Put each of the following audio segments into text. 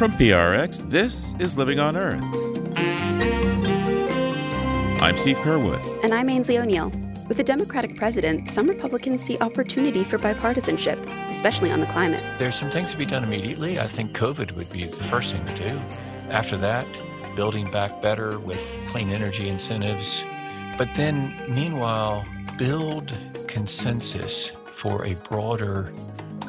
From PRX, this is Living on Earth. I'm Steve Curwood. And I'm Aynsley O'Neill. With a Democratic president, some Republicans see opportunity for bipartisanship, especially on the climate. There's some things to be done immediately. I think COVID would be the first thing to do. After that, building back better with clean energy incentives. But then, meanwhile, build consensus for a broader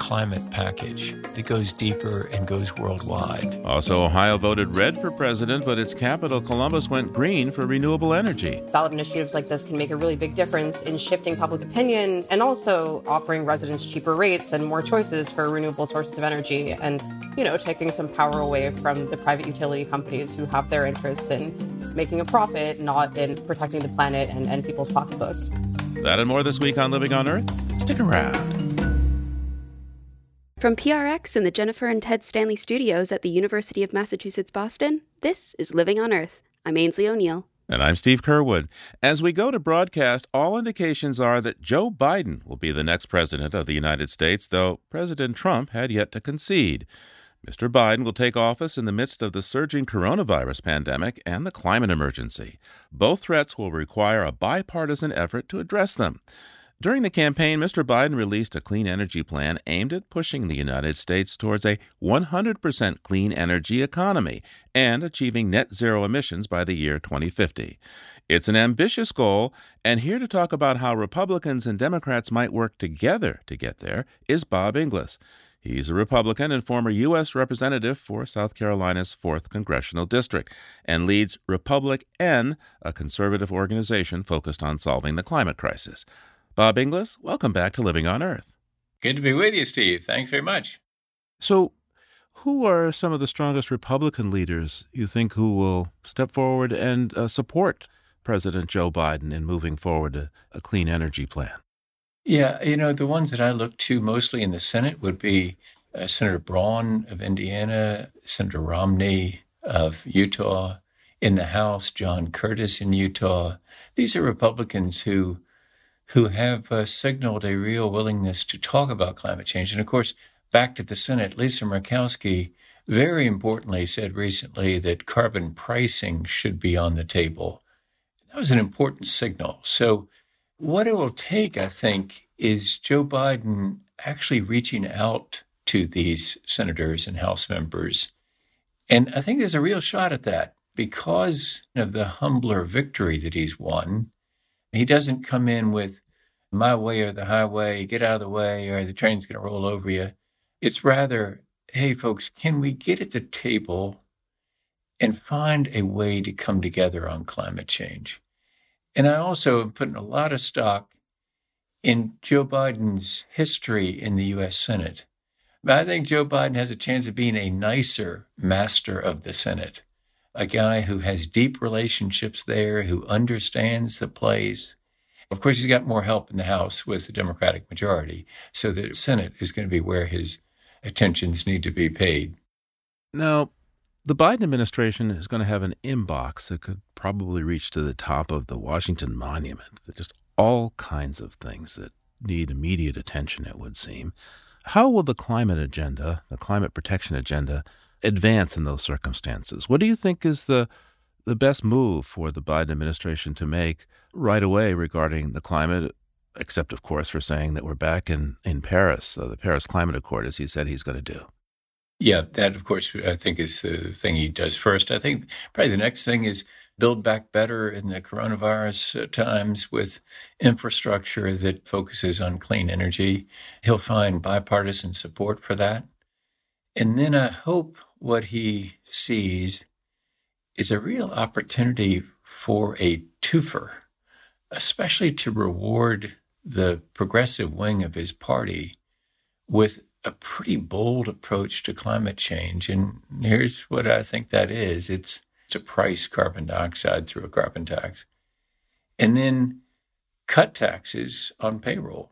climate package that goes deeper and goes worldwide. Also, Ohio voted red for president, but its capital, Columbus, went green for renewable energy. Ballot initiatives like this can make a really big difference in shifting public opinion and also offering residents cheaper rates and more choices for renewable sources of energy and, you know, taking some power away from the private utility companies who have their interests in making a profit, not in protecting the planet and, and people's pocketbooks. That and more this week on Living on Earth. Stick around. From PRX in the Jennifer and Ted Stanley studios at the University of Massachusetts Boston, this is Living on Earth. I'm Aynsley O'Neill. And I'm Steve Curwood. As we go to broadcast, all indications are that Joe Biden will be the next president of the United States, though President Trump had yet to concede. Mr. Biden will take office in the midst of the surging coronavirus pandemic and the climate emergency. Both threats will require a bipartisan effort to address them. During the campaign, Mr. Biden released a clean energy plan aimed at pushing the United States towards a 100% clean energy economy and achieving net zero emissions by the year 2050. It's an ambitious goal, and here to talk about how Republicans and Democrats might work together to get there is Bob Inglis. He's a Republican and former U.S. Representative for South Carolina's 4th Congressional District and leads Republic N, a conservative organization focused on solving the climate crisis. Bob Inglis, welcome back to Living on Earth. Good to be with you, Steve. Thanks very much. So, who are some of the strongest Republican leaders you think who will step forward and uh, support President Joe Biden in moving forward a, a clean energy plan? Yeah, you know, the ones that I look to mostly in the Senate would be uh, Senator Braun of Indiana, Senator Romney of Utah, in the House, John Curtis in Utah. These are Republicans who who have uh, signaled a real willingness to talk about climate change. And of course, back to the Senate, Lisa Murkowski very importantly said recently that carbon pricing should be on the table. That was an important signal. So, what it will take, I think, is Joe Biden actually reaching out to these senators and House members. And I think there's a real shot at that because of the humbler victory that he's won. He doesn't come in with my way or the highway, get out of the way, or the train's going to roll over you. It's rather, hey, folks, can we get at the table and find a way to come together on climate change? And I also am putting a lot of stock in Joe Biden's history in the U.S. Senate. But I think Joe Biden has a chance of being a nicer master of the Senate, a guy who has deep relationships there, who understands the place, of course, he's got more help in the House with the Democratic majority. So the Senate is going to be where his attentions need to be paid. Now, the Biden administration is going to have an inbox that could probably reach to the top of the Washington Monument. Just all kinds of things that need immediate attention, it would seem. How will the climate agenda, the climate protection agenda, advance in those circumstances? What do you think is the the best move for the Biden administration to make right away regarding the climate, except, of course, for saying that we're back in, in Paris, so the Paris Climate Accord, as he said he's going to do. Yeah, that, of course, I think is the thing he does first. I think probably the next thing is build back better in the coronavirus uh, times with infrastructure that focuses on clean energy. He'll find bipartisan support for that. And then I hope what he sees is a real opportunity for a twofer, especially to reward the progressive wing of his party with a pretty bold approach to climate change. And here's what I think that is it's to price carbon dioxide through a carbon tax. And then cut taxes on payroll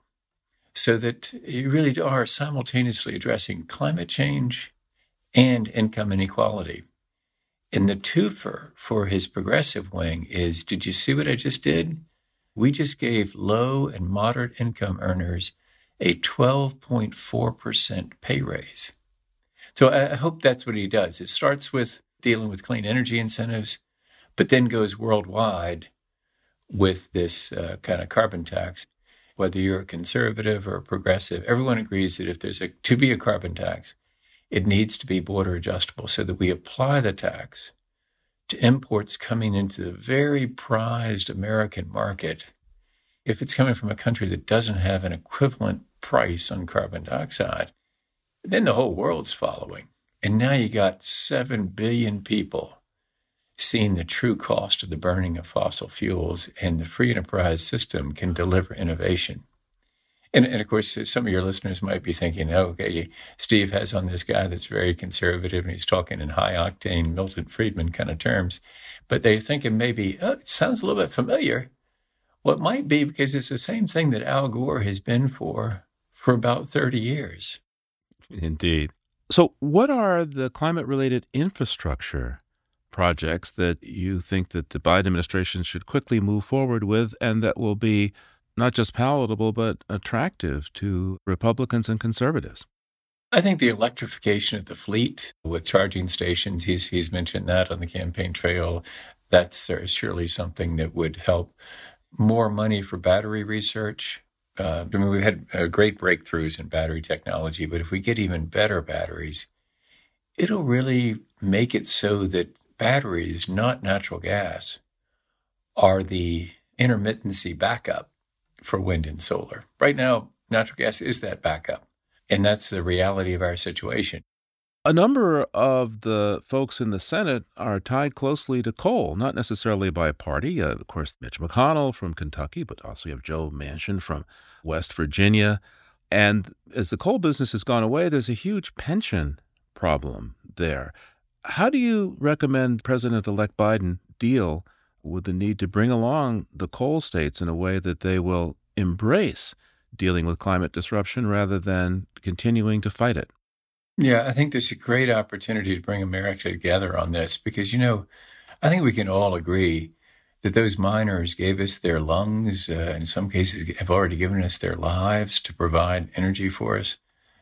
so that you really are simultaneously addressing climate change and income inequality. And the twofer for his progressive wing is Did you see what I just did? We just gave low and moderate income earners a 12.4% pay raise. So I hope that's what he does. It starts with dealing with clean energy incentives, but then goes worldwide with this uh, kind of carbon tax. Whether you're a conservative or a progressive, everyone agrees that if there's a, to be a carbon tax, it needs to be border adjustable so that we apply the tax to imports coming into the very prized American market. If it's coming from a country that doesn't have an equivalent price on carbon dioxide, then the whole world's following. And now you got 7 billion people seeing the true cost of the burning of fossil fuels, and the free enterprise system can deliver innovation. And, and, of course, some of your listeners might be thinking, okay, Steve has on this guy that's very conservative and he's talking in high octane Milton Friedman kind of terms. But they're thinking maybe, oh, it sounds a little bit familiar. Well, it might be because it's the same thing that Al Gore has been for for about 30 years. Indeed. So, what are the climate related infrastructure projects that you think that the Biden administration should quickly move forward with and that will be not just palatable, but attractive to Republicans and conservatives? I think the electrification of the fleet with charging stations, he's, he's mentioned that on the campaign trail. That's surely something that would help. More money for battery research. Uh, I mean, we've had uh, great breakthroughs in battery technology, but if we get even better batteries, it'll really make it so that batteries, not natural gas, are the intermittency backup for wind and solar. Right now, natural gas is that backup. And that's the reality of our situation. A number of the folks in the Senate are tied closely to coal, not necessarily by party. Uh, of course, Mitch McConnell from Kentucky, but also you have Joe Manchin from West Virginia. And as the coal business has gone away, there's a huge pension problem there. How do you recommend President elect Biden deal with the need to bring along the coal states in a way that they will embrace dealing with climate disruption rather than continuing to fight it. Yeah, I think there's a great opportunity to bring America together on this because, you know, I think we can all agree that those miners gave us their lungs, uh, in some cases, have already given us their lives to provide energy for us.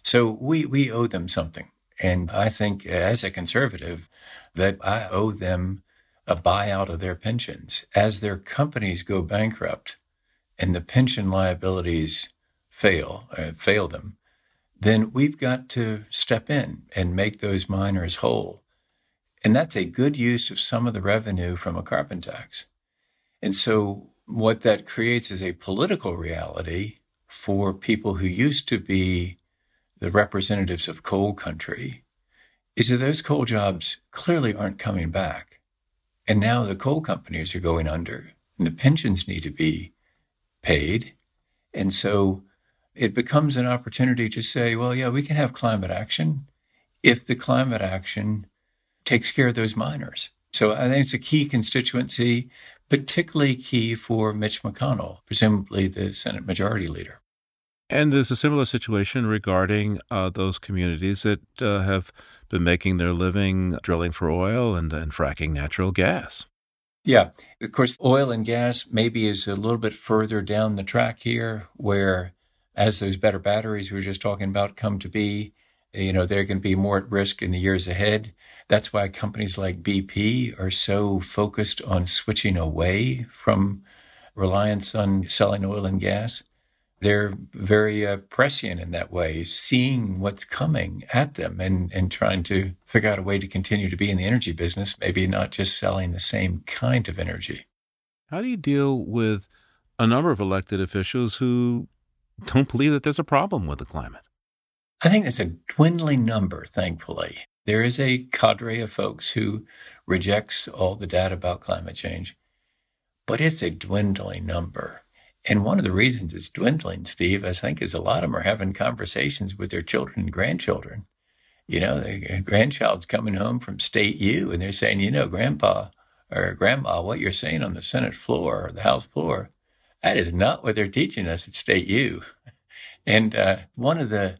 So we, we owe them something. And I think as a conservative, that I owe them a buyout of their pensions. As their companies go bankrupt and the pension liabilities fail, uh, fail them, then we've got to step in and make those miners whole. And that's a good use of some of the revenue from a carbon tax. And so what that creates is a political reality for people who used to be the representatives of coal country is that those coal jobs clearly aren't coming back. And now the coal companies are going under and the pensions need to be paid. And so it becomes an opportunity to say, well, yeah, we can have climate action if the climate action takes care of those miners. So I think it's a key constituency, particularly key for Mitch McConnell, presumably the Senate Majority Leader. And there's a similar situation regarding uh, those communities that uh, have been making their living drilling for oil and, and fracking natural gas. Yeah. Of course, oil and gas maybe is a little bit further down the track here, where as those better batteries we were just talking about come to be, you know, they're going to be more at risk in the years ahead. That's why companies like BP are so focused on switching away from reliance on selling oil and gas they're very uh, prescient in that way, seeing what's coming at them and, and trying to figure out a way to continue to be in the energy business, maybe not just selling the same kind of energy. How do you deal with a number of elected officials who don't believe that there's a problem with the climate? I think it's a dwindling number, thankfully. There is a cadre of folks who rejects all the data about climate change, but it's a dwindling number. And one of the reasons it's dwindling, Steve, I think, is a lot of them are having conversations with their children and grandchildren. You know, the grandchild's coming home from state U and they're saying, you know, grandpa or grandma, what you're saying on the Senate floor or the House floor, that is not what they're teaching us at state U. And uh, one of the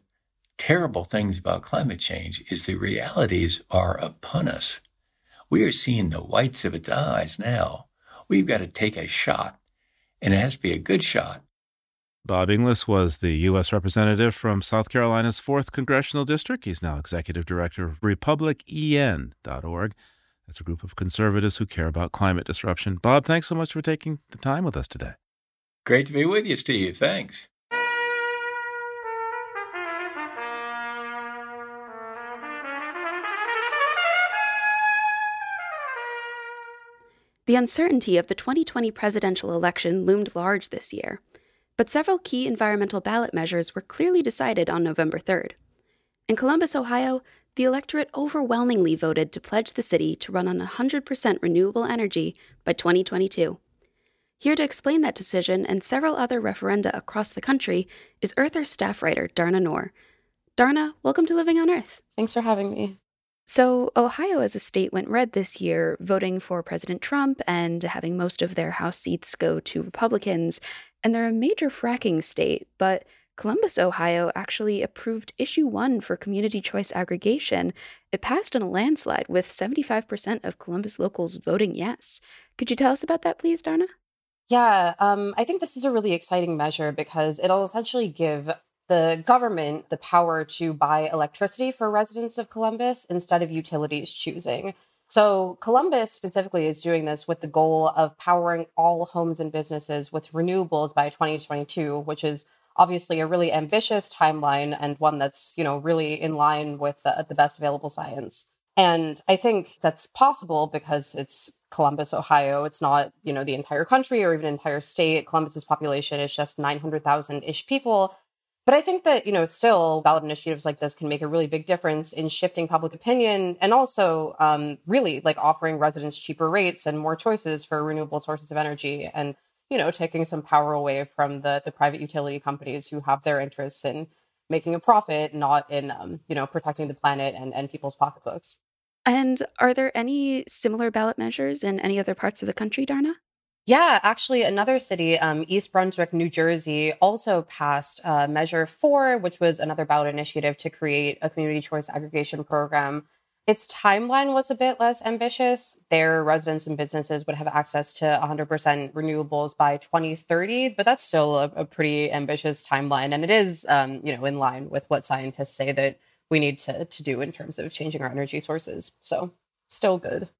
terrible things about climate change is the realities are upon us. We are seeing the whites of its eyes now. We've got to take a shot and it has to be a good shot. Bob Inglis was the U.S. Representative from South Carolina's 4th Congressional District. He's now Executive Director of RepublicEN.org. That's a group of conservatives who care about climate disruption. Bob, thanks so much for taking the time with us today. Great to be with you, Steve. Thanks. The uncertainty of the 2020 presidential election loomed large this year but several key environmental ballot measures were clearly decided on November 3rd. In Columbus, Ohio, the electorate overwhelmingly voted to pledge the city to run on 100% renewable energy by 2022. Here to explain that decision and several other referenda across the country is Earther staff writer Dharna Noor. Dharna, welcome to Living on Earth. Thanks for having me. So, Ohio as a state went red this year, voting for President Trump and having most of their House seats go to Republicans. And they're a major fracking state, but Columbus, Ohio actually approved issue one for community choice aggregation. It passed in a landslide with 75% of Columbus locals voting yes. Could you tell us about that, please, Dharna? Yeah, um, I think this is a really exciting measure because it'll essentially give the government the power to buy electricity for residents of Columbus instead of utilities choosing. So, Columbus specifically is doing this with the goal of powering all homes and businesses with renewables by 2022, which is obviously a really ambitious timeline and one that's, you know, really in line with the, the best available science. And I think that's possible because it's Columbus, Ohio. It's not, you know, the entire country or even entire state. Columbus's population is just 900,000 ish people. But I think that, you know, still ballot initiatives like this can make a really big difference in shifting public opinion and also um, really like offering residents cheaper rates and more choices for renewable sources of energy and, you know, taking some power away from the, the private utility companies who have their interests in making a profit, not in, um, you know, protecting the planet and, and people's pocketbooks. And are there any similar ballot measures in any other parts of the country, Dharna? Yeah, actually, another city, um, East Brunswick, New Jersey, also passed uh, Measure 4, which was another ballot initiative to create a community choice aggregation program. Its timeline was a bit less ambitious. Their residents and businesses would have access to 100% renewables by 2030, but that's still a, a pretty ambitious timeline. And it is, um, you know, in line with what scientists say that we need to, to do in terms of changing our energy sources. So, still good.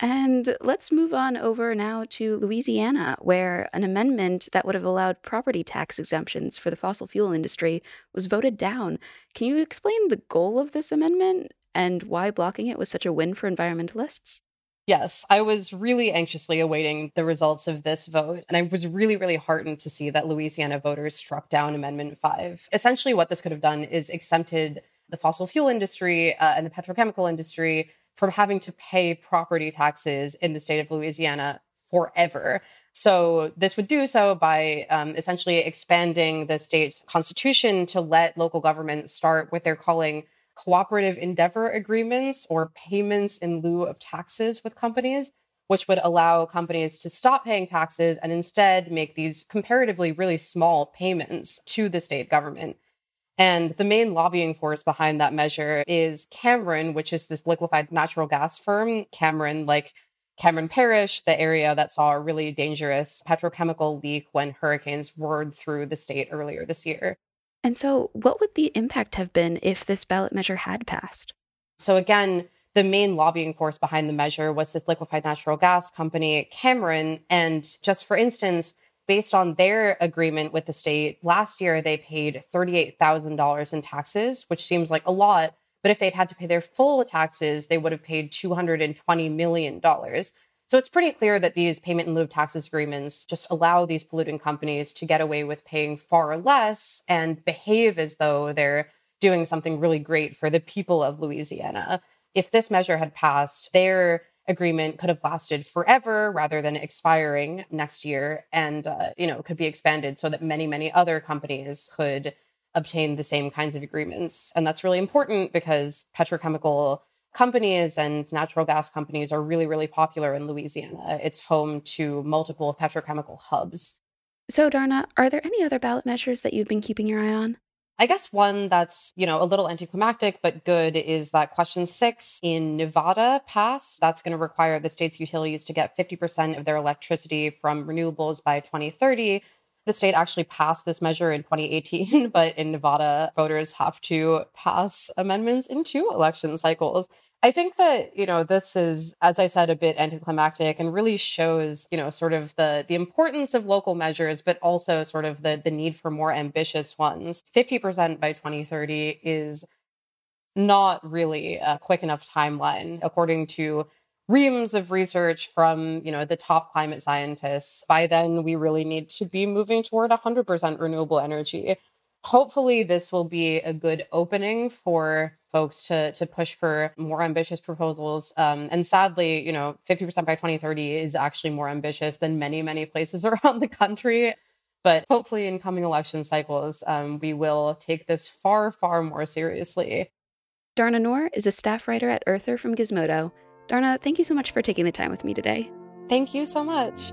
And let's move on over now to Louisiana, where an amendment that would have allowed property tax exemptions for the fossil fuel industry was voted down. Can you explain the goal of this amendment and why blocking it was such a win for environmentalists? Yes, I was really anxiously awaiting the results of this vote, and I was really, really heartened to see that Louisiana voters struck down Amendment 5. Essentially, what this could have done is exempted the fossil fuel industry uh, and the petrochemical industry from having to pay property taxes in the state of Louisiana forever. So this would do so by um, essentially expanding the state's constitution to let local governments start what they're calling cooperative endeavor agreements or payments in lieu of taxes with companies, which would allow companies to stop paying taxes and instead make these comparatively really small payments to the state government. And the main lobbying force behind that measure is Cameron, which is this liquefied natural gas firm. Cameron, like Cameron Parish, the area that saw a really dangerous petrochemical leak when hurricanes roared through the state earlier this year. And so, what would the impact have been if this ballot measure had passed? So, again, the main lobbying force behind the measure was this liquefied natural gas company, Cameron. And just for instance, based on their agreement with the state, last year they paid $38,000 in taxes, which seems like a lot. But if they'd had to pay their full taxes, they would have paid $220 million. So it's pretty clear that these payment in lieu of taxes agreements just allow these polluting companies to get away with paying far less and behave as though they're doing something really great for the people of Louisiana. If this measure had passed, their agreement could have lasted forever rather than expiring next year and uh, you know could be expanded so that many many other companies could obtain the same kinds of agreements. And that's really important because petrochemical companies and natural gas companies are really really popular in Louisiana. It's home to multiple petrochemical hubs. So Dharna are there any other ballot measures that you've been keeping your eye on I guess one that's, you know, a little anticlimactic but good is that question 6 in Nevada passed. That's going to require the state's utilities to get 50% of their electricity from renewables by 2030. The state actually passed this measure in 2018, but in Nevada, voters have to pass amendments in two election cycles. I think that, you know, this is, as I said, a bit anticlimactic and really shows, you know, sort of the, the importance of local measures, but also sort of the, the need for more ambitious ones. 50% by 2030 is not really a quick enough timeline, according to reams of research from you know the top climate scientists by then we really need to be moving toward 100% renewable energy hopefully this will be a good opening for folks to to push for more ambitious proposals. Um, and sadly, you know, 50% by 2030 is actually more ambitious than many, many places around the country. But hopefully, in coming election cycles, um, we will take this far, far more seriously. Dharna Noor is a staff writer at Earther from Gizmodo. Dharna, thank you so much for taking the time with me today. Thank you so much.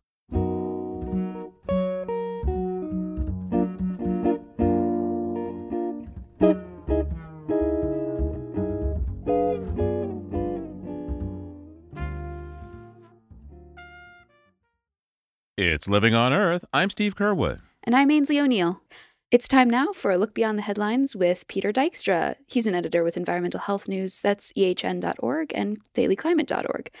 Living on Earth. I'm Steve Curwood. And I'm Aynsley O'Neill. It's time now for a look beyond the headlines with Peter Dykstra. He's an editor with Environmental Health News. That's ehn.org and dailyclimate.org.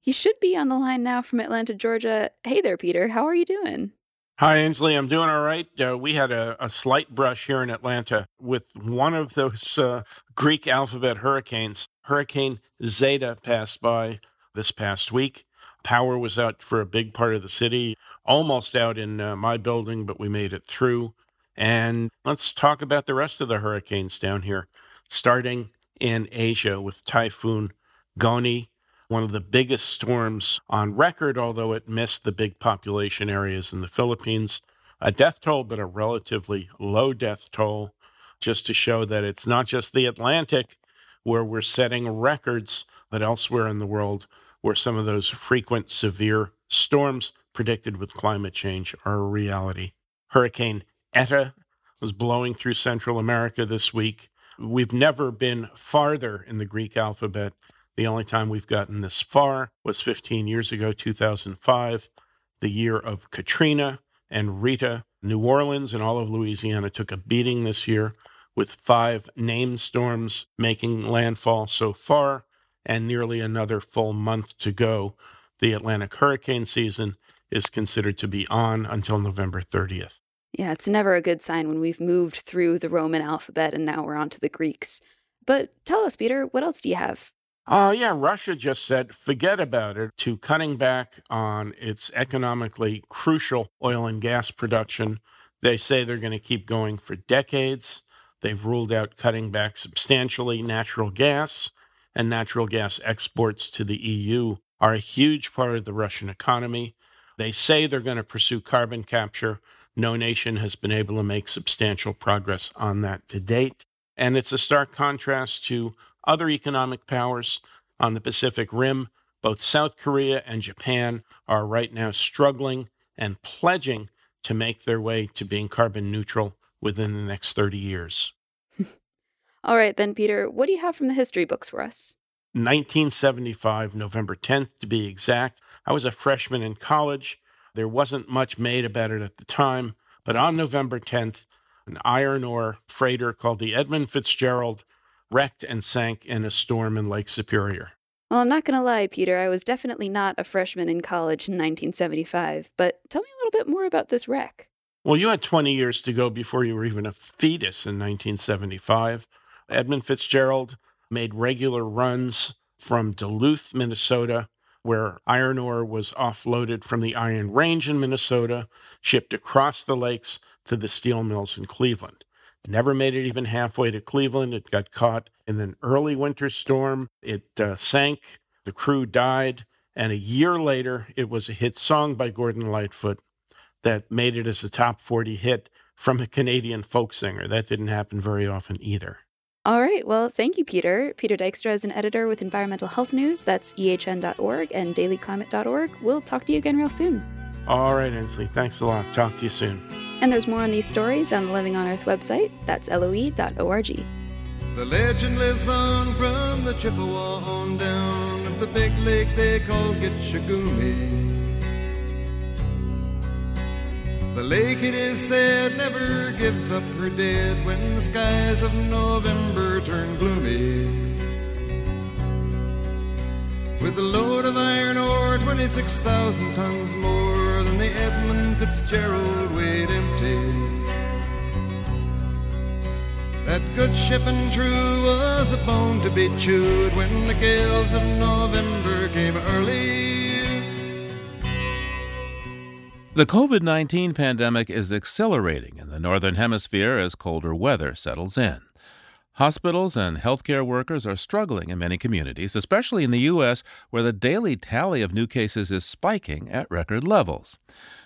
He should be on the line now from Atlanta, Georgia. Hey there, Peter. How are you doing? Hi, Aynsley. I'm doing all right. Uh, we had a, a, slight brush here in Atlanta with one of those uh, Greek alphabet hurricanes. Hurricane Zeta passed by this past week. Power was out for a big part of the city almost out in uh, my building, but we made it through. And let's talk about the rest of the hurricanes down here, starting in Asia with Typhoon Goni, one of the biggest storms on record, although it missed the big population areas in the Philippines. A death toll, but a relatively low death toll, just to show that it's not just the Atlantic where we're setting records, but elsewhere in the world where some of those frequent severe storms predicted with climate change are a reality. Hurricane Eta was blowing through Central America this week. We've never been farther in the Greek alphabet. The only time we've gotten this far was 15 years ago, 2005, the year of Katrina and Rita. New Orleans and all of Louisiana took a beating this year, with five named storms making landfall so far and nearly another full month to go. The Atlantic hurricane season is considered to be on until November 30th. Yeah, it's never a good sign when we've moved through the Roman alphabet and now we're on to the Greeks. But tell us, Peter, what else do you have? Uh, yeah, Russia just said forget about it to cutting back on its economically crucial oil and gas production. They say they're going to keep going for decades. They've ruled out cutting back substantially natural gas, and natural gas exports to the EU are a huge part of the Russian economy. They say they're going to pursue carbon capture. No nation has been able to make substantial progress on that to date. And it's a stark contrast to other economic powers on the Pacific Rim. Both South Korea and Japan are right now struggling and pledging to make their way to being carbon neutral within the next 30 years. All right, then, Peter, what do you have from the history books for us? 1975, November 10th to be exact, I was a freshman in college. There wasn't much made about it at the time, but on November 10th, an iron ore freighter called the Edmund Fitzgerald wrecked and sank in a storm in Lake Superior. Well, I'm not going to lie, Peter. I was definitely not a freshman in college in 1975, but tell me a little bit more about this wreck. Well, you had 20 years to go before you were even a fetus in 1975. Edmund Fitzgerald made regular runs from Duluth, Minnesota, where iron ore was offloaded from the Iron Range in Minnesota, shipped across the lakes to the steel mills in Cleveland. Never made it even halfway to Cleveland. It got caught in an early winter storm. It uh, sank. The crew died. And a year later, it was a hit song by Gordon Lightfoot that made it as a top 40 hit from a Canadian folk singer. That didn't happen very often either. All right. Well, thank you, Peter. Peter Dykstra is an editor with Environmental Health News. That's ehn.org and dailyclimate.org. We'll talk to you again real soon. All right, Aynsley. Thanks a lot. Talk to you soon. And there's more on these stories on the Living on Earth website. That's loe.org. The legend lives on from the Chippewa on down of the big lake they call Gitche The lake, it is said, never gives up her dead when the skies of November turn gloomy. With a load of iron ore, 26,000 tons more than the Edmund Fitzgerald weighed empty. That good ship and true was a bone to be chewed when the gales of November came early. The COVID 19 pandemic is accelerating in the Northern Hemisphere as colder weather settles in. Hospitals and healthcare workers are struggling in many communities, especially in the U.S., where the daily tally of new cases is spiking at record levels.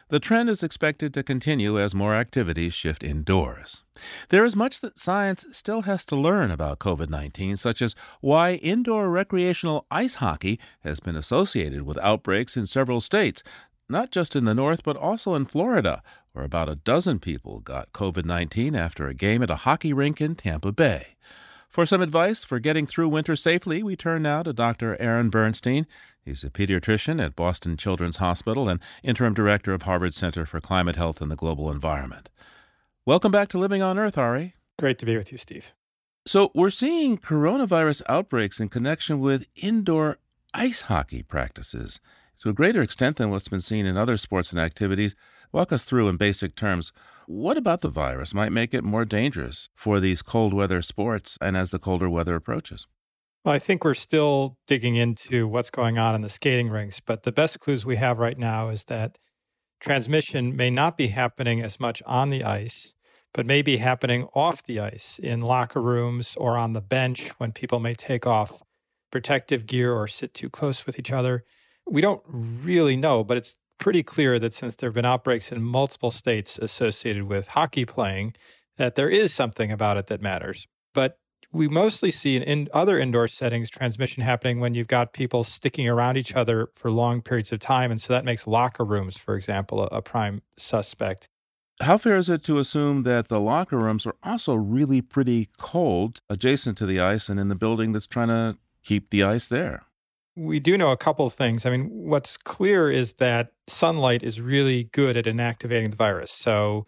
The trend is expected to continue as more activities shift indoors. There is much that science still has to learn about COVID 19, such as why indoor recreational ice hockey has been associated with outbreaks in several states, not just in the north, but also in Florida, where about a dozen people got COVID 19 after a game at a hockey rink in Tampa Bay. For some advice for getting through winter safely, we turn now to Dr. Aaron Bernstein. He's a pediatrician at Boston Children's Hospital and interim director of Harvard Center for Climate Health and the Global Environment. Welcome back to Living on Earth, Ari. Great to be with you, Steve. So, we're seeing coronavirus outbreaks in connection with indoor ice hockey practices to a greater extent than what's been seen in other sports and activities. Walk us through in basic terms what about the virus might make it more dangerous for these cold weather sports and as the colder weather approaches? Well, I think we're still digging into what's going on in the skating rinks, but the best clues we have right now is that transmission may not be happening as much on the ice, but may be happening off the ice in locker rooms or on the bench when people may take off protective gear or sit too close with each other. We don't really know, but it's pretty clear that since there have been outbreaks in multiple states associated with hockey playing, that there is something about it that matters. But we mostly see in, other indoor settings transmission happening when you've got people sticking around each other for long periods of time. And so that makes locker rooms, for example, a, a prime suspect. How fair is it to assume that the locker rooms are also really pretty cold adjacent to the ice and in the building that's trying to keep the ice there? We do know a couple of things. I mean, what's clear is that sunlight is really good at inactivating the virus. So,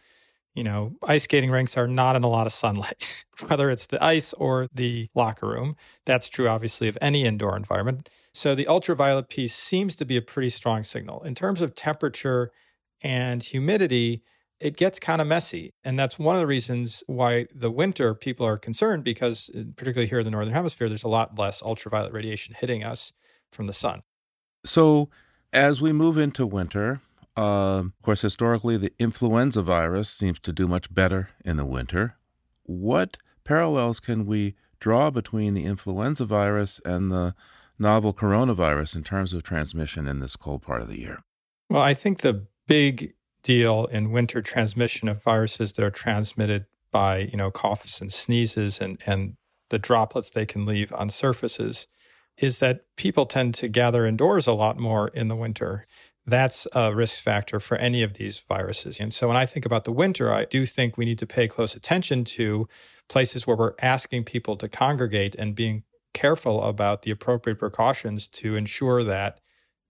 you know, ice skating rinks are not in a lot of sunlight, whether it's the ice or the locker room. That's true, obviously, of any indoor environment. So, the ultraviolet piece seems to be a pretty strong signal. In terms of temperature and humidity, it gets kind of messy. And that's one of the reasons why the winter people are concerned because, uh, particularly here in the Northern Hemisphere, there's a lot less ultraviolet radiation hitting us from the sun. So, as we move into winter, uh, of course, historically, the influenza virus seems to do much better in the winter. What parallels can we draw between the influenza virus and the novel coronavirus in terms of transmission in this cold part of the year? Well, I think the big deal in winter transmission of viruses that are transmitted by, you know, coughs and sneezes and, and the droplets they can leave on surfaces is that people tend to gather indoors a lot more in the winter. That's a risk factor for any of these viruses. And so when I think about the winter, I do think we need to pay close attention to places where we're asking people to congregate and being careful about the appropriate precautions to ensure that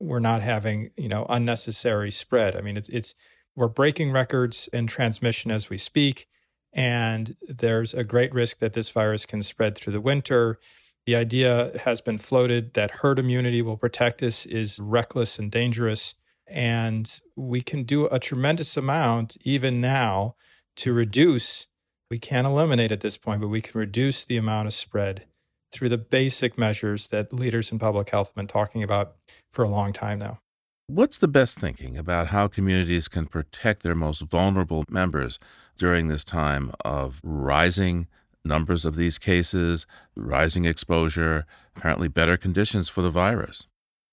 we're not having, you know, unnecessary spread. I mean, it's it's we're breaking records in transmission as we speak, and there's a great risk that this virus can spread through the winter. The idea has been floated that herd immunity will protect us is reckless and dangerous. And we can do a tremendous amount even now to reduce, we can't eliminate at this point, but we can reduce the amount of spread through the basic measures that leaders in public health have been talking about for a long time now. What's the best thinking about how communities can protect their most vulnerable members during this time of rising numbers of these cases, rising exposure, apparently better conditions for the virus.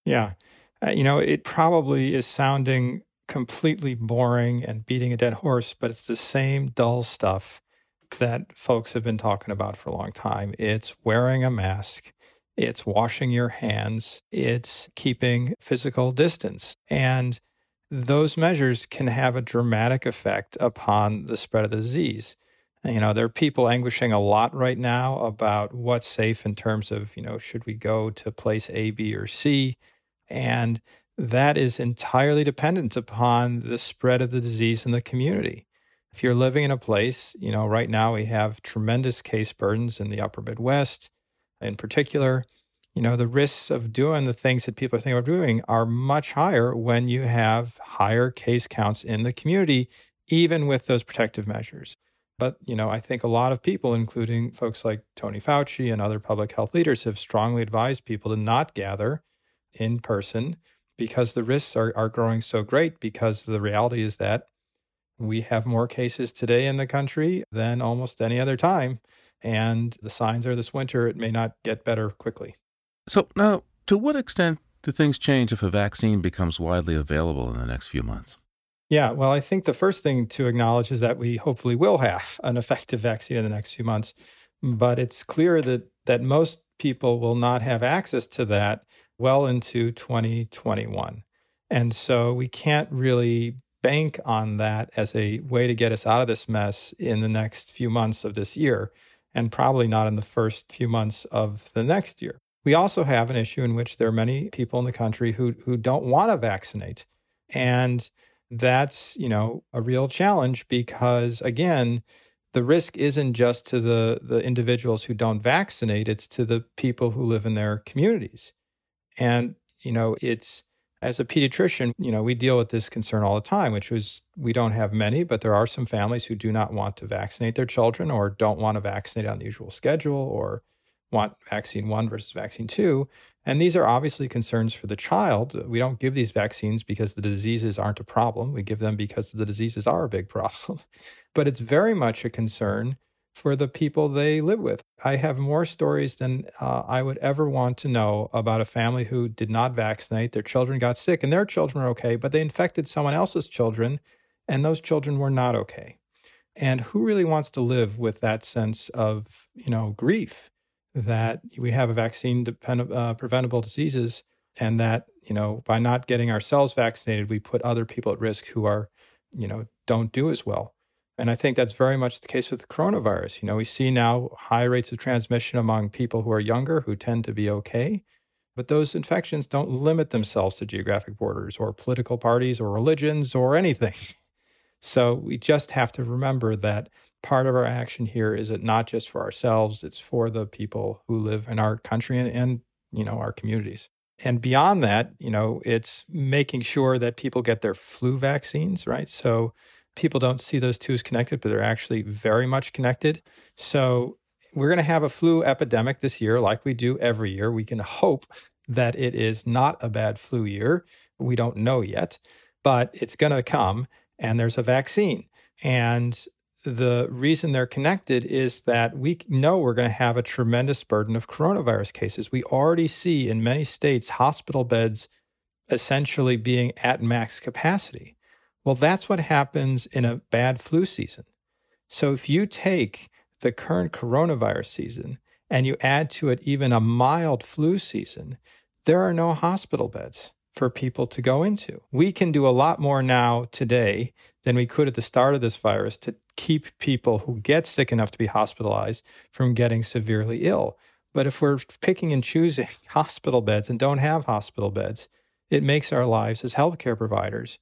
Yeah. Uh, you know, it probably is sounding completely boring and beating a dead horse, but it's the same dull stuff that folks have been talking about for a long time. It's wearing a mask, it's washing your hands, it's keeping physical distance. And those measures can have a dramatic effect upon the spread of the disease. You know, there are people anguishing a lot right now about what's safe in terms of, you know, should we go to place A, B, or C? And that is entirely dependent upon the spread of the disease in the community. If you're living in a place, you know, right now we have tremendous case burdens in the upper Midwest in particular. You know, the risks of doing the things that people are thinking of doing are much higher when you have higher case counts in the community, even with those protective measures. But, you know, I think a lot of people, including folks like Tony Fauci and other public health leaders, have strongly advised people to not gather in person because the risks are, are growing so great. Because the reality is that we have more cases today in the country than almost any other time. And the signs are this winter, it may not get better quickly. So, now, to what extent do things change if a vaccine becomes widely available in the next few months? Yeah, well, I think the first thing to acknowledge is that we hopefully will have an effective vaccine in the next few months. But it's clear that, that most people will not have access to that well into 2021. And so we can't really bank on that as a way to get us out of this mess in the next few months of this year, and probably not in the first few months of the next year. We also have an issue in which there are many people in the country who, who don't want to vaccinate. And that's, you know, a real challenge because again, the risk isn't just to the, the individuals who don't vaccinate, it's to the people who live in their communities. And, you know, it's as a pediatrician, you know, we deal with this concern all the time, which was we don't have many, but there are some families who do not want to vaccinate their children or don't want to vaccinate on the usual schedule or want vaccine one versus vaccine two. And these are obviously concerns for the child. We don't give these vaccines because the diseases aren't a problem. We give them because the diseases are a big problem. but it's very much a concern for the people they live with. I have more stories than uh, I would ever want to know about a family who did not vaccinate. Their children got sick and their children were okay, but they infected someone else's children and those children were not okay. And who really wants to live with that sense of, you know, grief that we have a vaccine depend- uh, preventable diseases and that, you know, by not getting ourselves vaccinated, we put other people at risk who are, you know, don't do as well. And I think that's very much the case with the coronavirus. You know, we see now high rates of transmission among people who are younger who tend to be okay. But those infections don't limit themselves to geographic borders or political parties or religions or anything. So we just have to remember that part of our action here is it not just for ourselves, it's for the people who live in our country and, and you know, our communities. And beyond that, you know, it's making sure that people get their flu vaccines, right? So people don't see those two as connected, but they're actually very much connected. So we're going to have a flu epidemic this year, like we do every year. We can hope that it is not a bad flu year. We don't know yet, but it's going to come, and there's a vaccine. And the reason they're connected is that we know we're going to have a tremendous burden of coronavirus cases. We already see in many states hospital beds essentially being at max capacity. Well, that's what happens in a bad flu season. So if you take the current coronavirus season and you add to it even a mild flu season, there are no hospital beds for people to go into. We can do a lot more now today than we could at the start of this virus to keep people who get sick enough to be hospitalized from getting severely ill. But if we're picking and choosing hospital beds and don't have hospital beds, it makes our lives as healthcare providers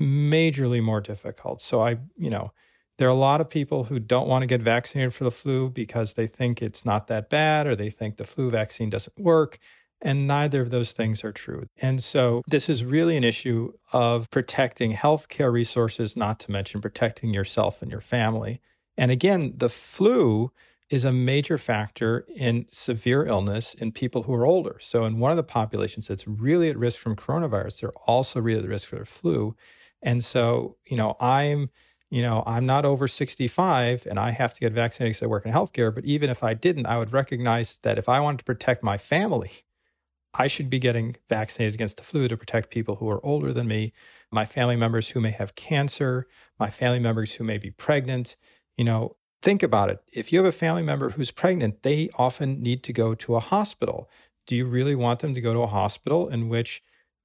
majorly more difficult. So I, you know, there are a lot of people who don't want to get vaccinated for the flu because they think it's not that bad or they think the flu vaccine doesn't work. And neither of those things are true. And so this is really an issue of protecting healthcare resources, not to mention protecting yourself and your family. And again, the flu is a major factor in severe illness in people who are older. So, in one of the populations that's really at risk from coronavirus, they're also really at risk for the flu. And so, you know, I'm, you know, I'm not over 65 and I have to get vaccinated because I work in healthcare. But even if I didn't, I would recognize that if I wanted to protect my family, I should be getting vaccinated against the flu to protect people who are older than me, my family members who may have cancer, my family members who may be pregnant. You know, think about it. If you have a family member who's pregnant, they often need to go to a hospital. Do you really want them to go to a hospital in which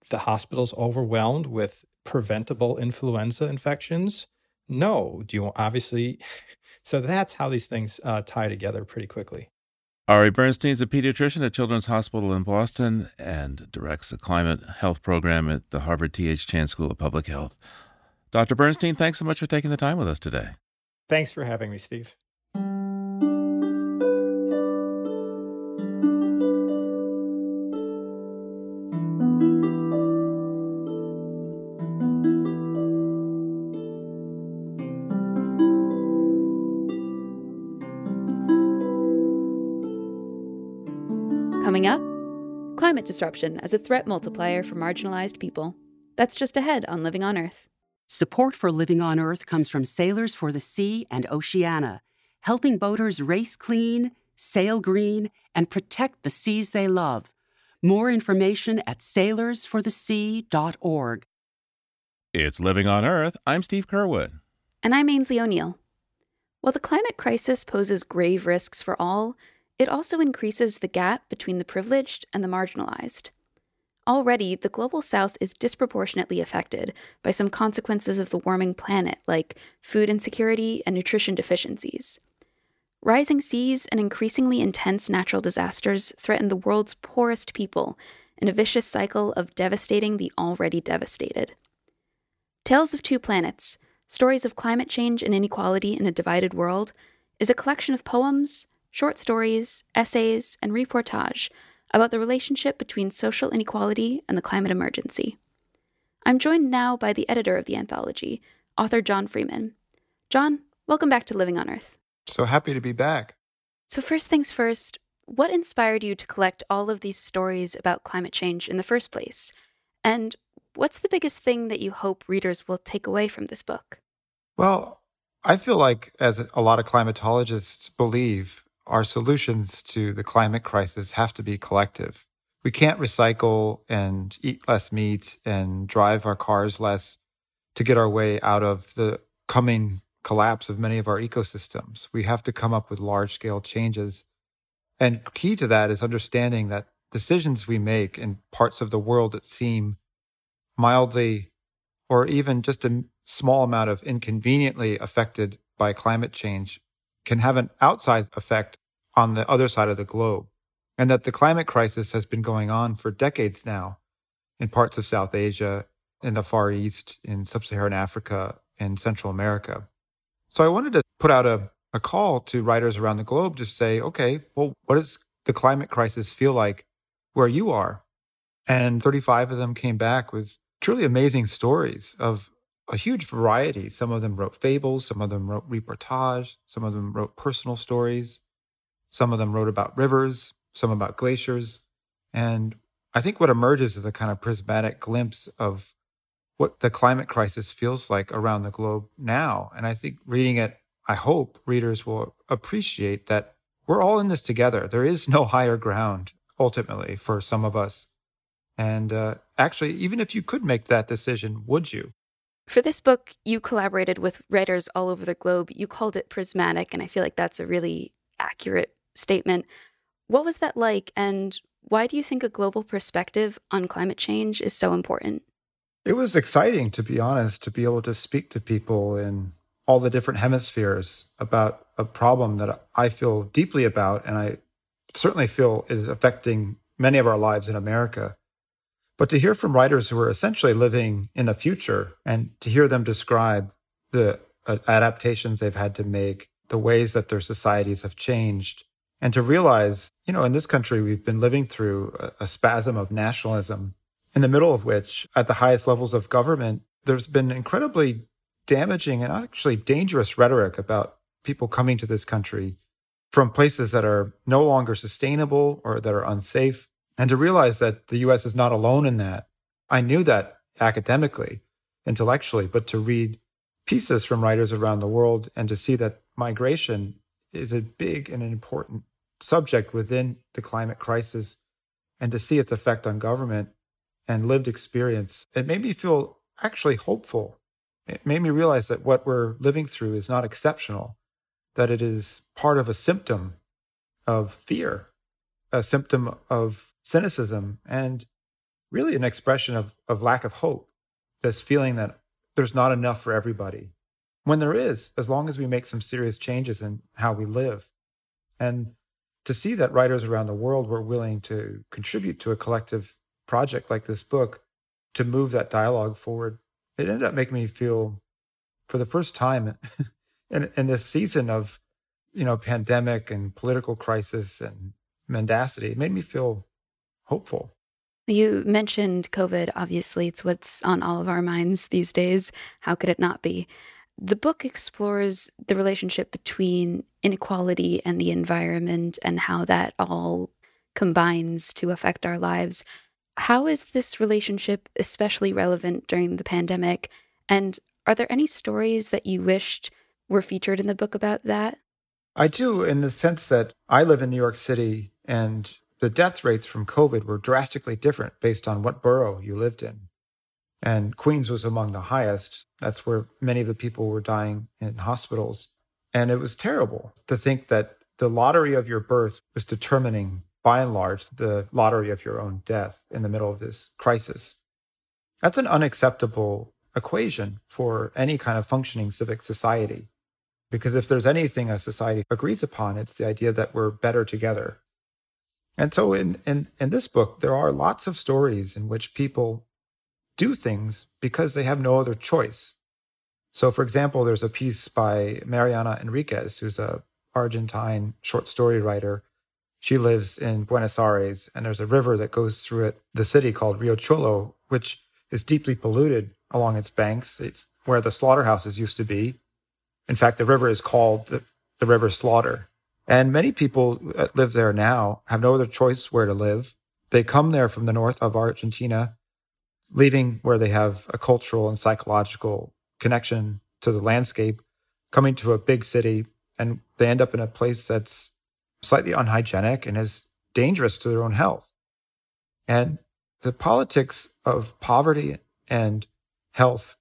the hospital's overwhelmed with preventable influenza infections? No. Do you obviously? So that's how these things uh, tie together pretty quickly. Ari Bernstein is a pediatrician at Children's Hospital in Boston and directs the climate health program at the Harvard T.H. Chan School of Public Health. Dr. Bernstein, thanks so much for taking the time with us today. Thanks for having me, Steve. Coming up, climate disruption as a threat multiplier for marginalized people. That's just ahead on Living on Earth. Support for Living on Earth comes from Sailors for the Sea and Oceana, helping boaters race clean, sail green, and protect the seas they love. More information at sailorsforthesea.org. It's Living on Earth. I'm Steve Curwood. And I'm Aynsley O'Neill. While the climate crisis poses grave risks for all, it also increases the gap between the privileged and the marginalized. Already, the global south is disproportionately affected by some consequences of the warming planet, like food insecurity and nutrition deficiencies. Rising seas and increasingly intense natural disasters threaten the world's poorest people in a vicious cycle of devastating the already devastated. Tales of Two Planets Stories of Climate Change and Inequality in a Divided World is a collection of poems, short stories, essays, and reportage about the relationship between social inequality and the climate emergency. I'm joined now by the editor of the anthology, author John Freeman. John, welcome back to Living on Earth. So happy to be back. So, first things first, what inspired you to collect all of these stories about climate change in the first place? And what's the biggest thing that you hope readers will take away from this book? Well, I feel like, as a lot of climatologists believe, our solutions to the climate crisis have to be collective. We can't recycle and eat less meat and drive our cars less to get our way out of the coming collapse of many of our ecosystems. We have to come up with large scale changes. And key to that is understanding that decisions we make in parts of the world that seem mildly or even just a small amount of inconveniently affected by climate change can have an outsized effect on the other side of the globe, and that the climate crisis has been going on for decades now in parts of South Asia, in the Far East, in Sub Saharan Africa, and Central America. So I wanted to put out a, a call to writers around the globe to say, okay, well, what does the climate crisis feel like where you are? And 35 of them came back with truly amazing stories of a huge variety. Some of them wrote fables, some of them wrote reportage, some of them wrote personal stories, some of them wrote about rivers, some about glaciers. And I think what emerges is a kind of prismatic glimpse of what the climate crisis feels like around the globe now. And I think reading it, I hope readers will appreciate that we're all in this together. There is no higher ground ultimately for some of us. And uh, actually, even if you could make that decision, would you? For this book, you collaborated with writers all over the globe. You called it prismatic, and I feel like that's a really accurate statement. What was that like, and why do you think a global perspective on climate change is so important? It was exciting, to be honest, to be able to speak to people in all the different hemispheres about a problem that I feel deeply about, and I certainly feel is affecting many of our lives in America. But to hear from writers who are essentially living in the future and to hear them describe the uh, adaptations they've had to make, the ways that their societies have changed, and to realize, you know, in this country, we've been living through a, a spasm of nationalism, in the middle of which, at the highest levels of government, there's been incredibly damaging and actually dangerous rhetoric about people coming to this country from places that are no longer sustainable or that are unsafe and to realize that the US is not alone in that. I knew that academically, intellectually, but to read pieces from writers around the world and to see that migration is a big and an important subject within the climate crisis and to see its effect on government and lived experience, it made me feel actually hopeful. It made me realize that what we're living through is not exceptional, that it is part of a symptom of fear, a symptom of cynicism, and really an expression of, of lack of hope. This feeling that there's not enough for everybody. When there is, as long as we make some serious changes in how we live. And to see that writers around the world were willing to contribute to a collective project like this book to move that dialogue forward, it ended up making me feel, for the first time in, in this season of, you know, pandemic and political crisis and mendacity, it made me feel hopeful. You mentioned COVID. Obviously, it's what's on all of our minds these days. How could it not be? The book explores the relationship between inequality and the environment and how that all combines to affect our lives. How is this relationship especially relevant during the pandemic? And are there any stories that you wished were featured in the book about that? I do, in the sense that I live in New York City and the death rates from COVID were drastically different based on what borough you lived in. And Queens was among the highest. That's where many of the people were dying in hospitals. And it was terrible to think that the lottery of your birth was determining, by and large, the lottery of your own death in the middle of this crisis. That's an unacceptable equation for any kind of functioning civic society. Because if there's anything a society agrees upon, it's the idea that we're better together. And so in, in, in this book, there are lots of stories in which people do things because they have no other choice. So, for example, there's a piece by Mariana Enriquez, who's a Argentine short story writer. She lives in Buenos Aires, and there's a river that goes through it, the city called Riachuelo, which is deeply polluted along its banks. It's where the slaughterhouses used to be. In fact, the river is called the, the River Slaughter. And many people that live there now have no other choice where to live. They come there from the north of Argentina leaving where they have a cultural and psychological connection to the landscape, coming to a big city, and they end up in a place that's slightly unhygienic and is dangerous to their own health. And the politics of poverty and health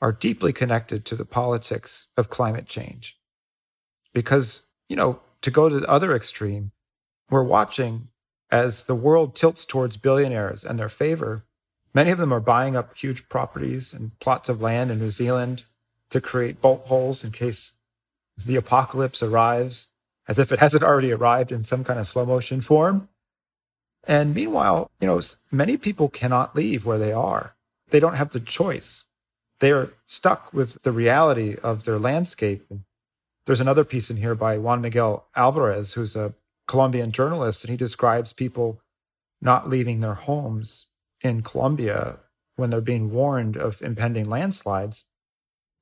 are deeply connected to the politics of climate change. Because, you know, to go to the other extreme, we're watching as the world tilts towards billionaires and their favor Many of them are buying up huge properties and plots of land in New Zealand to create bolt holes in case the apocalypse arrives, as if it hasn't already arrived in some kind of slow motion form. And meanwhile, you know, many people cannot leave where they are. They don't have the choice. They are stuck with the reality of their landscape. And there's another piece in here by Juan Miguel Alvarez, who's a Colombian journalist, and he describes people not leaving their homes in Colombia when they're being warned of impending landslides.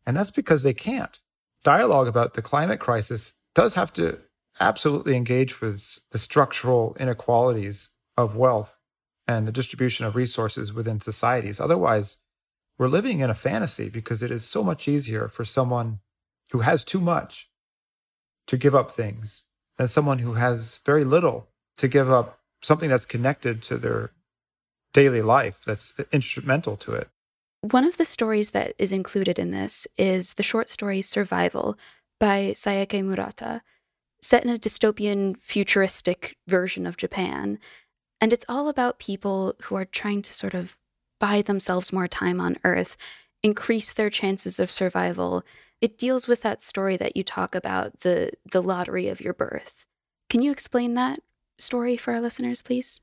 And that's because they can't. Dialogue about the climate crisis does have to absolutely engage with the structural inequalities of wealth and the distribution of resources within societies. Otherwise, we're living in a fantasy because it is so much easier for someone who has too much to give up things than someone who has very little to give up something that's connected to their daily life that's instrumental to it. One of the stories that is included in this is the short story Survival by Sayaka Murata, set in a dystopian, futuristic version of Japan. And it's all about people who are trying to sort of buy themselves more time on Earth, increase their chances of survival. It deals with that story that you talk about, the, the lottery of your birth. Can you explain that story for our listeners, please?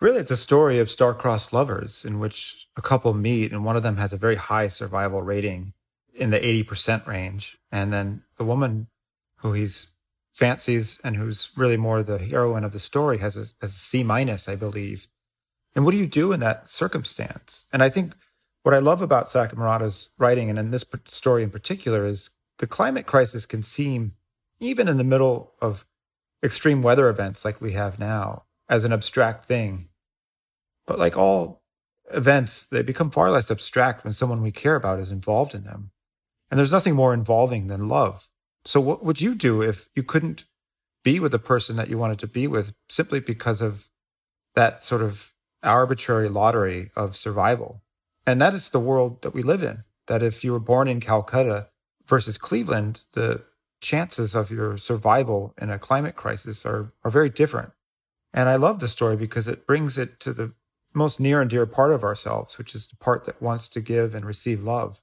Really, it's a story of star-crossed lovers in which a couple meet, and one of them has a very high survival rating in the 80% range. And then the woman who he's fancies and who's really more the heroine of the story has a, has a C minus, I believe. And what do you do in that circumstance? And I think what I love about Sayaka Murata's writing, and in this story in particular, is the climate crisis can seem, even in the middle of extreme weather events like we have now, as an abstract thing. But like all events, they become far less abstract when someone we care about is involved in them. And there's nothing more involving than love. So, what would you do if you couldn't be with the person that you wanted to be with simply because of that sort of arbitrary lottery of survival. And that is the world that we live in. That if you were born in Calcutta versus Cleveland, the chances of your survival in a climate crisis are, are very different. And I love the story because it brings it to the most near and dear part of ourselves, which is the part that wants to give and receive love.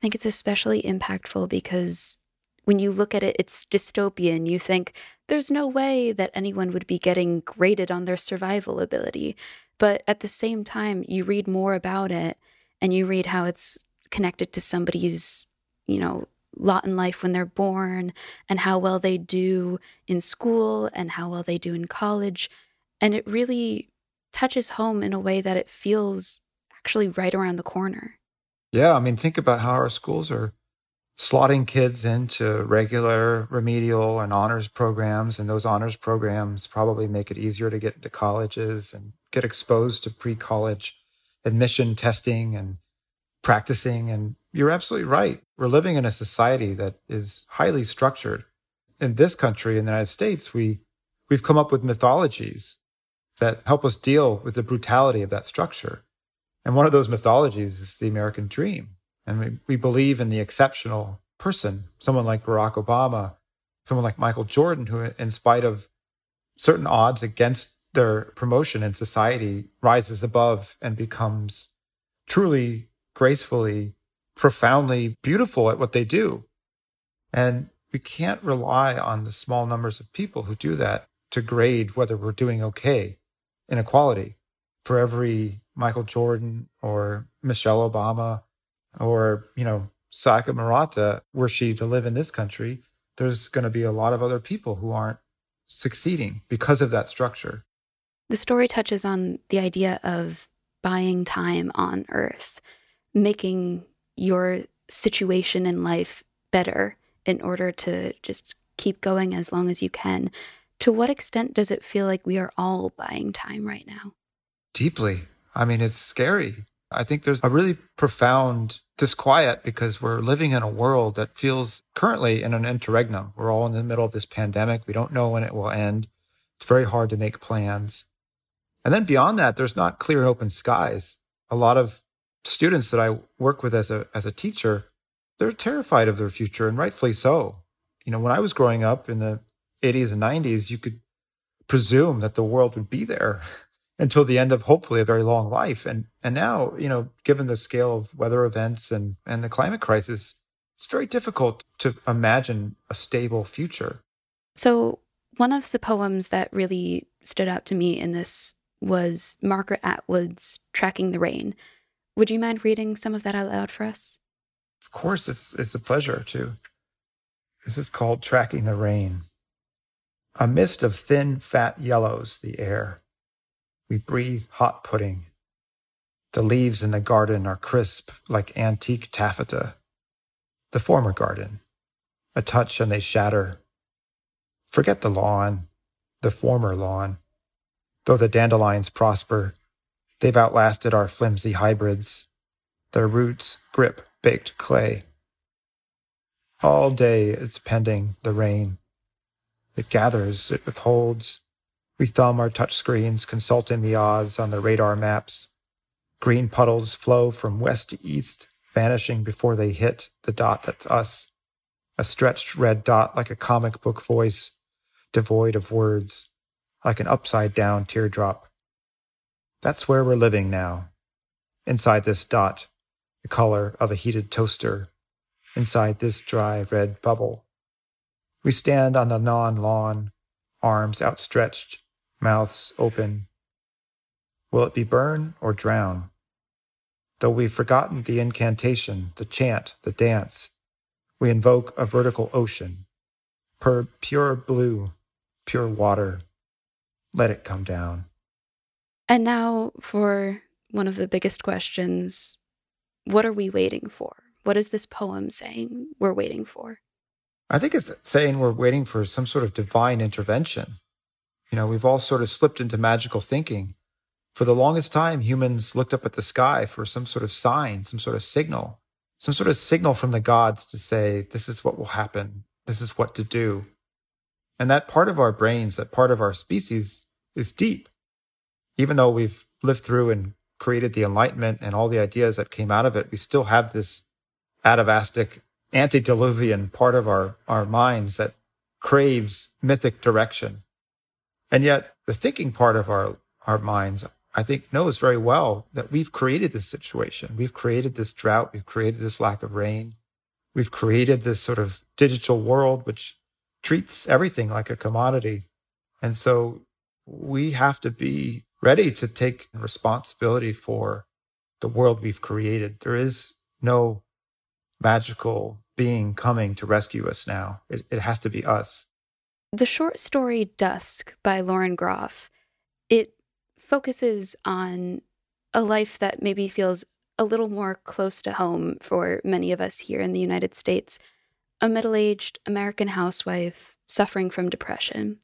I think it's especially impactful because when you look at it, it's dystopian. You think there's no way that anyone would be getting graded on their survival ability. But at the same time, you read more about it and you read how it's connected to somebody's, you know, lot in life when they're born and how well they do in school and how well they do in college. And it really touches home in a way that it feels actually right around the corner. Yeah, I mean, think about how our schools are slotting kids into regular remedial and honors programs, and those honors programs probably make it easier to get into colleges and get exposed to pre college admission testing and practicing. And you're absolutely right. We're living in a society that is highly structured. In this country, in the United States, we, we've come up with mythologies that help us deal with the brutality of that structure. And one of those mythologies is the American dream. And we, we believe in the exceptional person, someone like Barack Obama, someone like Michael Jordan, who, in spite of certain odds against their promotion in society, rises above and becomes truly, gracefully, profoundly beautiful at what they do. And we can't rely on the small numbers of people who do that to grade whether we're doing okay inequality. For every Michael Jordan or Michelle Obama or, you know, Sayaka Murata, were she to live in this country, there's going to be a lot of other people who aren't succeeding because of that structure. The story touches on the idea of buying time on earth, making your situation in life better in order to just keep going as long as you can. To what extent does it feel like we are all buying time right now? Deeply. I mean, it's scary. I think there's a really profound disquiet because we're living in a world that feels currently in an interregnum. We're all in the middle of this pandemic. We don't know when it will end. It's very hard to make plans. And then beyond that, there's not clear and open skies. A lot of students that I work with as a as a teacher, they're terrified of their future, and rightfully so. You know, when I was growing up in the 80s and 90s, you could presume that the world would be there until the end of hopefully a very long life. And and now, you know, given the scale of weather events and and the climate crisis, it's very difficult to imagine a stable future. So one of the poems that really stood out to me in this was Margaret Atwood's Tracking the Rain. Would you mind reading some of that out loud for us? Of course, it's, it's a pleasure to. This is called Tracking the Rain. A mist of thin, fat yellows the air. We breathe hot pudding. The leaves in the garden are crisp like antique taffeta. The former garden. A touch and they shatter. Forget the lawn, the former lawn. Though the dandelions prosper, they've outlasted our flimsy hybrids. Their roots grip baked clay. All day it's pending the rain. It gathers, it withholds. We thumb our touch screens, consulting the odds on the radar maps. Green puddles flow from west to east, vanishing before they hit the dot that's us. A stretched red dot like a comic book voice, devoid of words like an upside down teardrop. That's where we're living now. Inside this dot, the color of a heated toaster, inside this dry red bubble. We stand on the non lawn, arms outstretched, mouths open. Will it be burn or drown? Though we've forgotten the incantation, the chant, the dance, we invoke a vertical ocean, per pure blue, pure water, let it come down. And now for one of the biggest questions what are we waiting for? What is this poem saying we're waiting for? I think it's saying we're waiting for some sort of divine intervention. You know, we've all sort of slipped into magical thinking. For the longest time, humans looked up at the sky for some sort of sign, some sort of signal, some sort of signal from the gods to say, this is what will happen, this is what to do. And that part of our brains, that part of our species is deep. even though we've lived through and created the Enlightenment and all the ideas that came out of it, we still have this atavistic antediluvian part of our, our minds that craves mythic direction. And yet the thinking part of our, our minds, I think knows very well that we've created this situation. We've created this drought. We've created this lack of rain. We've created this sort of digital world, which treats everything like a commodity. And so we have to be ready to take responsibility for the world we've created. There is no magical being coming to rescue us now. It, it has to be us. The short story Dusk by Lauren Groff, it focuses on a life that maybe feels a little more close to home for many of us here in the United States. A middle aged American housewife suffering from depression.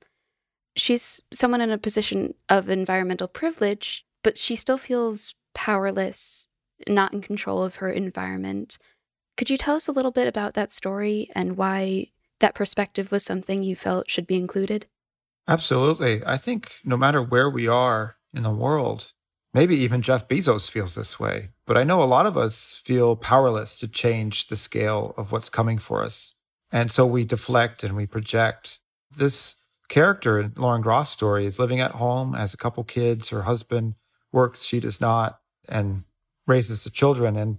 She's someone in a position of environmental privilege, but she still feels powerless, not in control of her environment. Could you tell us a little bit about that story and why that perspective was something you felt should be included? Absolutely. I think no matter where we are in the world, maybe even Jeff Bezos feels this way, but I know a lot of us feel powerless to change the scale of what's coming for us. And so we deflect and we project. This character in Lauren Groff's story is living at home, has a couple kids, her husband works, she does not, and raises the children. And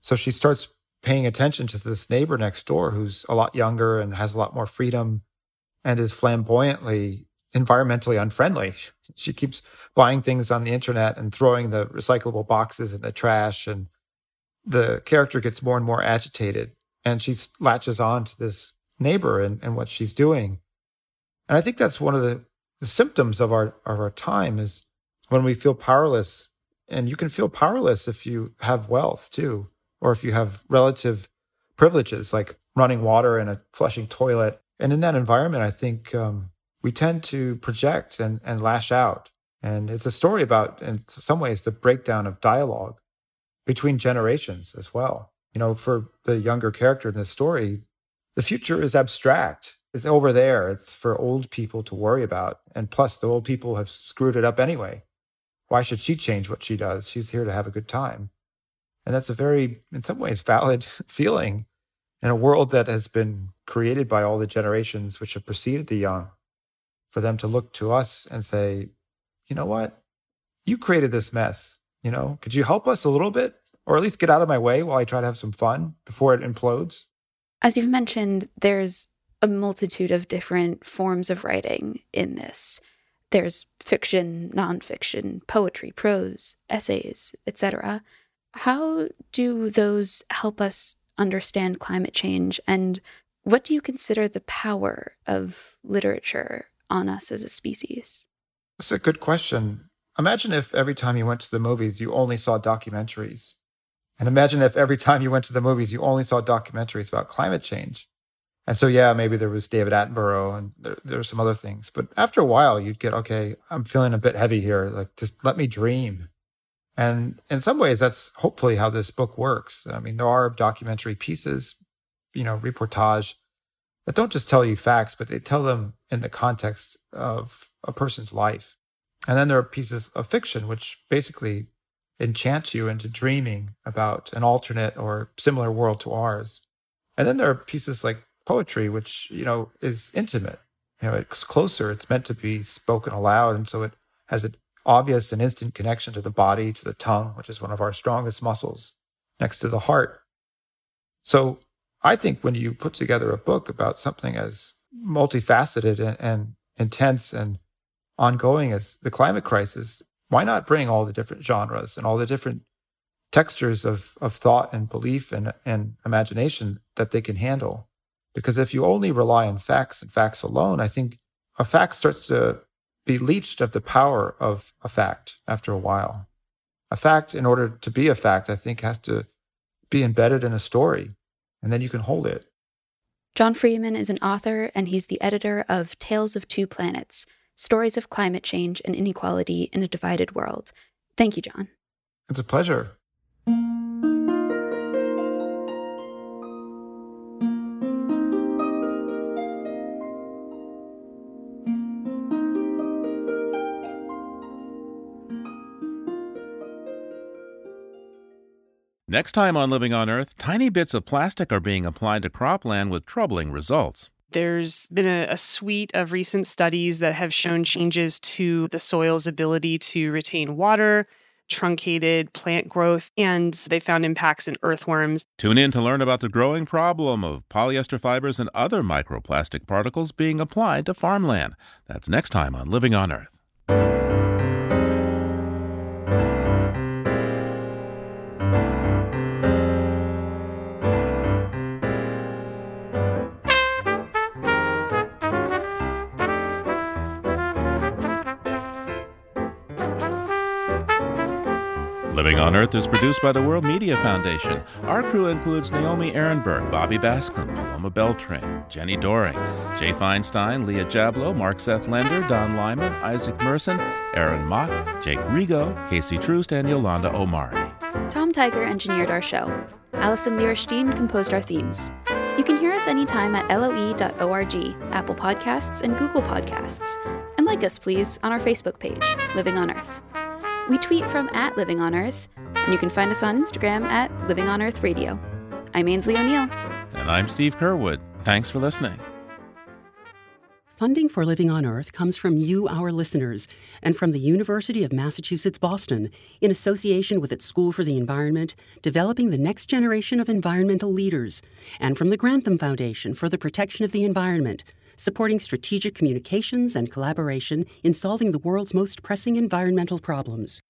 so she starts paying attention to this neighbor next door who's a lot younger and has a lot more freedom and is flamboyantly environmentally unfriendly. She keeps buying things on the internet and throwing the recyclable boxes in the trash. And the character gets more and more agitated and she latches on to this neighbor and, and what she's doing. And I think that's one of the, the symptoms of our, of our time is when we feel powerless. And you can feel powerless if you have wealth too, or if you have relative privileges like running water and a flushing toilet. And in that environment, I think um, we tend to project and, and lash out. And it's a story about, in some ways, the breakdown of dialogue between generations as well. You know, for the younger character in this story, the future is abstract. It's over there. It's for old people to worry about. And plus, the old people have screwed it up anyway. Why should she change what she does? She's here to have a good time. And that's a very, in some ways, valid feeling in a world that has been created by all the generations which have preceded the young for them to look to us and say, you know what? You created this mess. You know, could you help us a little bit or at least get out of my way while I try to have some fun before it implodes? As you've mentioned, there's a multitude of different forms of writing in this. There's fiction, nonfiction, poetry, prose, essays, etc. How do those help us understand climate change? And what do you consider the power of literature on us as a species? That's a good question. Imagine if every time you went to the movies, you only saw documentaries. And imagine if every time you went to the movies, you only saw documentaries about climate change. And so, yeah, maybe there was David Attenborough and there, there were some other things. But after a while, you'd get, okay, I'm feeling a bit heavy here. Like, just let me dream. And in some ways, that's hopefully how this book works. I mean, there are documentary pieces, you know, reportage that don't just tell you facts, but they tell them in the context of a person's life. And then there are pieces of fiction which basically enchant you into dreaming about an alternate or similar world to ours. And then there are pieces like poetry, which, you know, is intimate. You know, it's closer. It's meant to be spoken aloud. And so it has an obvious and instant connection to the body, to the tongue, which is one of our strongest muscles next to the heart. So I think when you put together a book about something as multifaceted and, and intense and ongoing as the climate crisis, why not bring all the different genres and all the different textures of, of thought and belief and, and imagination that they can handle? Because if you only rely on facts and facts alone, I think a fact starts to be leached of the power of a fact after a while. A fact, in order to be a fact, I think has to be embedded in a story and then you can hold it. John Freeman is an author, and he's the editor of Tales of Two Planets Stories of Climate Change and Inequality in a Divided World. Thank you, John. It's a pleasure. Next time on Living on Earth, tiny bits of plastic are being applied to cropland with troubling results. There's been a, a, suite of recent studies that have shown changes to the soil's ability to retain water, truncated plant growth, and they found impacts in earthworms. Tune in to learn about the growing problem of polyester fibers and other microplastic particles being applied to farmland. That's next time on Living on Earth. Earth is produced by the World Media Foundation. Our crew includes Naomi Arenberg, Bobby Bascom, Paloma Beltran, Jenny Doring, Jay Feinstein, Leah Jablow, Mark Seth Lender, Don Lyman, Isaac Merson, Aaron Mott, Jake Rigo, Casey Troost, and Yolanda Omari. Tom Tiger engineered our show. Allison Lirish Dean composed our themes. You can hear us anytime at loe.org, Apple Podcasts, and Google Podcasts. And like us, please, on our Facebook page, Living on Earth. We tweet from at Living on Earth, and you can find us on Instagram at Living on Earth Radio. I'm Aynsley O'Neill. And I'm Steve Curwood. Thanks for listening. Funding for Living on Earth comes from you, our listeners, and from the University of Massachusetts Boston, in association with its School for the Environment, developing the next generation of environmental leaders, and from the Grantham Foundation for the Protection of the Environment supporting strategic communications and collaboration in solving the world's most pressing environmental problems.